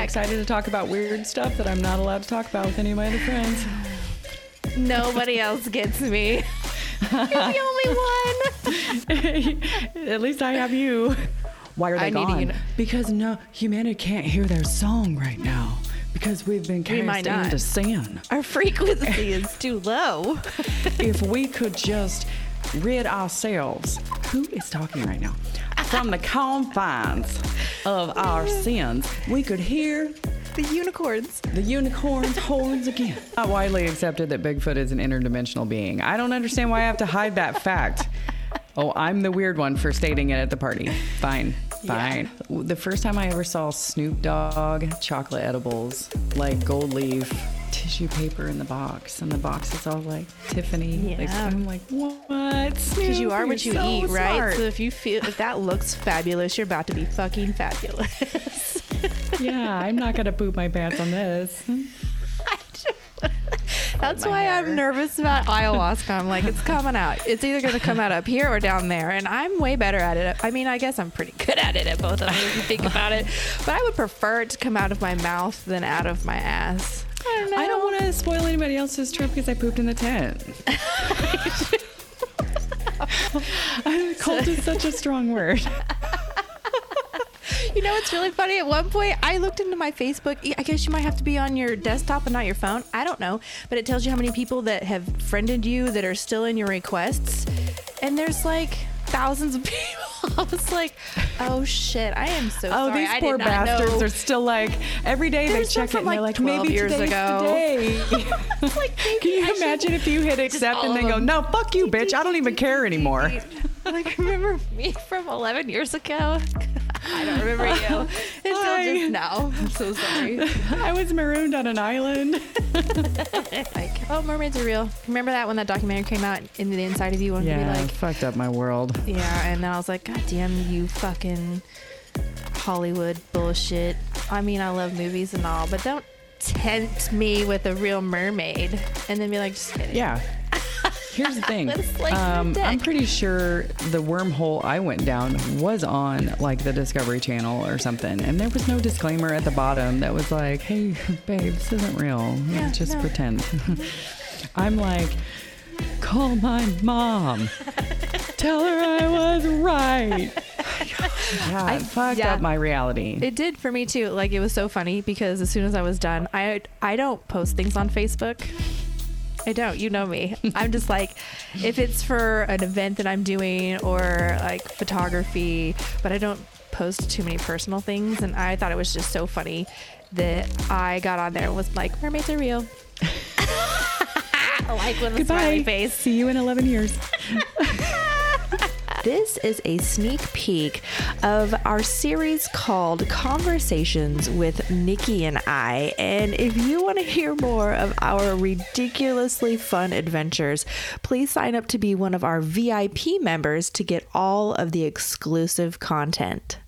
heck? excited to talk about weird stuff that I'm not allowed to talk about with any of my other friends. Nobody else gets me. You're the only one. At least I have you. Why are they I need gone? you Because no, humanity can't hear their song right now because we've been We might cast not. into sin. Our frequency is too low. if we could just rid ourselves, who is talking right now? From the confines of our sins, we could hear The unicorns. the unicorn's horns again. Not widely accepted that Bigfoot is an interdimensional being. I don't understand why I have to hide that fact. Oh, I'm the weird one for stating it at the party. Fine, fine. The first time I ever saw Snoop Dogg chocolate edibles, like gold leaf tissue paper in the box, and the box is all like Tiffany. Like, I'm like, what? Because you are what you so eat, right? smart. So if you feel if that looks fabulous, you're about to be fucking fabulous. yeah, I'm not gonna poop my pants on this. That's why hair. I'm nervous about ayahuasca. I'm like, it's coming out. It's either going to come out up here or down there. And I'm way better at it. I mean, I guess I'm pretty good at it at both of them if you think about it. But I would prefer it to come out of my mouth than out of my ass. I don't know. I don't want to spoil anybody else's trip because I pooped in the tent. Cult is such a strong word. You know what's really funny? At one point, I looked into my Facebook. I guess you might have to be on your desktop and not your phone. I don't know, but it tells you how many people that have friended you that are still in your requests, and there's like thousands of people. I was like, oh shit, I am so Oh, sorry. these I poor bastards know. are still like every day There's they check it and they're like, like 12 maybe years today's ago. today. Like, Can you I imagine if you hit accept and then go, no, fuck you, bitch. I don't even care anymore. Like, remember me from 11 years ago? I don't remember you until just now. I'm so sorry. I was marooned on an island. like, oh, mermaids are real. Remember that when that documentary came out in the inside of you? Wanted to be like, fucked up my world. Yeah, and then I was like, God damn you fucking Hollywood bullshit. I mean, I love movies and all, but don't tempt me with a real mermaid and then be like, just kidding. Yeah. Here's the thing. Let's slice your Um, I'm pretty sure the wormhole I went down was on like the Discovery Channel or something, and there was no disclaimer at the bottom that was like, "Hey, babe, this isn't real. Yeah, Just no. pretend." I'm like, call my mom. Tell her I was right. Yeah, I- fucked yeah. up my reality. It did for me too. Like it was so funny because as soon as I was done, I I don't post things on Facebook. I don't. You know me. I'm just like, if it's for an event that I'm doing or like photography, but I don't post too many personal things. And I thought it was just so funny that I got on there and was like, mermaids are real. like with a smiley Goodbye. face. See you in 11 years. This is a sneak peek of our series called Conversations with Nikki and I. And if you want to hear more of our ridiculously fun adventures, please sign up to be one of our VIP members to get all of the exclusive content.